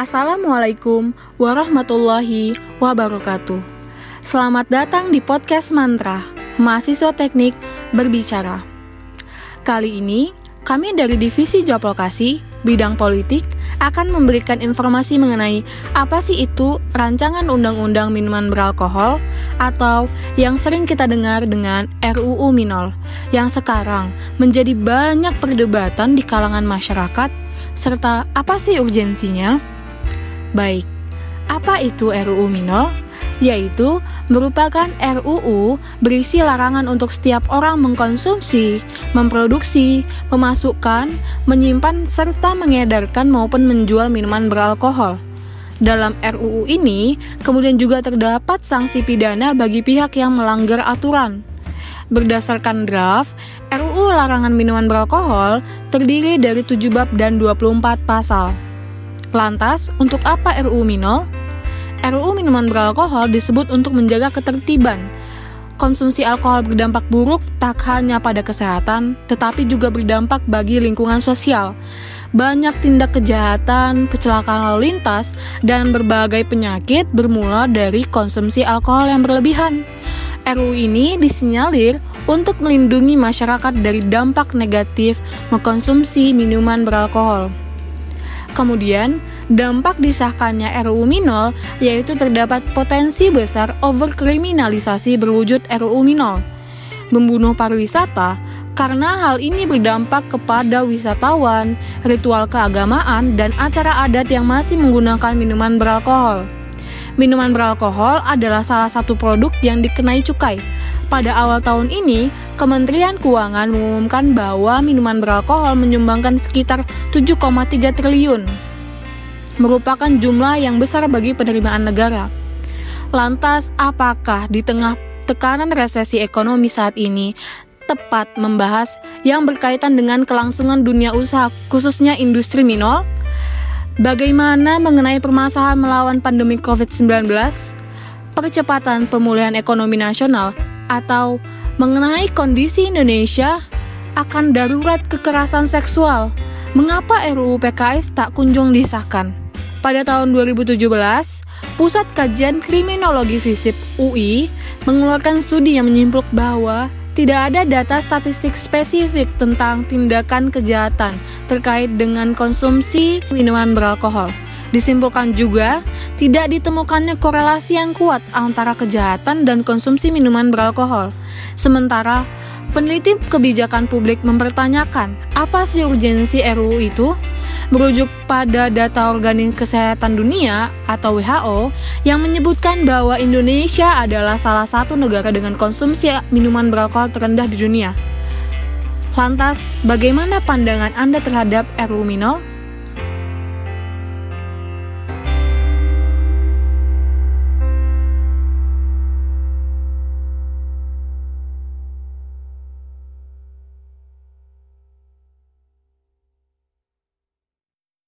Assalamualaikum warahmatullahi wabarakatuh. Selamat datang di podcast Mantra, mahasiswa teknik berbicara. Kali ini, kami dari Divisi Job Lokasi, bidang politik, akan memberikan informasi mengenai apa sih itu rancangan undang-undang minuman beralkohol atau yang sering kita dengar dengan RUU Minol, yang sekarang menjadi banyak perdebatan di kalangan masyarakat, serta apa sih urgensinya? Baik, apa itu RUU Minol? Yaitu merupakan RUU berisi larangan untuk setiap orang mengkonsumsi, memproduksi, memasukkan, menyimpan, serta mengedarkan maupun menjual minuman beralkohol. Dalam RUU ini, kemudian juga terdapat sanksi pidana bagi pihak yang melanggar aturan. Berdasarkan draft, RUU larangan minuman beralkohol terdiri dari 7 bab dan 24 pasal. Lantas, untuk apa RUU Minol? RUU minuman beralkohol disebut untuk menjaga ketertiban. Konsumsi alkohol berdampak buruk tak hanya pada kesehatan, tetapi juga berdampak bagi lingkungan sosial. Banyak tindak kejahatan, kecelakaan lalu lintas, dan berbagai penyakit bermula dari konsumsi alkohol yang berlebihan. RUU ini disinyalir untuk melindungi masyarakat dari dampak negatif mengkonsumsi minuman beralkohol. Kemudian, dampak disahkannya RUU Minol yaitu terdapat potensi besar overkriminalisasi berwujud RUU Minol. Membunuh pariwisata karena hal ini berdampak kepada wisatawan, ritual keagamaan, dan acara adat yang masih menggunakan minuman beralkohol. Minuman beralkohol adalah salah satu produk yang dikenai cukai. Pada awal tahun ini, Kementerian Keuangan mengumumkan bahwa minuman beralkohol menyumbangkan sekitar 7,3 triliun merupakan jumlah yang besar bagi penerimaan negara. Lantas, apakah di tengah tekanan resesi ekonomi saat ini tepat membahas yang berkaitan dengan kelangsungan dunia usaha, khususnya industri minol? Bagaimana mengenai permasalahan melawan pandemi COVID-19? Percepatan pemulihan ekonomi nasional atau mengenai kondisi Indonesia akan darurat kekerasan seksual? Mengapa RUU PKS tak kunjung disahkan? Pada tahun 2017, Pusat Kajian Kriminologi FISIP UI mengeluarkan studi yang menyimpulkan bahwa tidak ada data statistik spesifik tentang tindakan kejahatan terkait dengan konsumsi minuman beralkohol. Disimpulkan juga, tidak ditemukannya korelasi yang kuat antara kejahatan dan konsumsi minuman beralkohol. Sementara, peneliti kebijakan publik mempertanyakan, apa sih urgensi RUU itu? merujuk pada data Organik Kesehatan Dunia atau WHO yang menyebutkan bahwa Indonesia adalah salah satu negara dengan konsumsi minuman beralkohol terendah di dunia. Lantas, bagaimana pandangan Anda terhadap RUU Minol?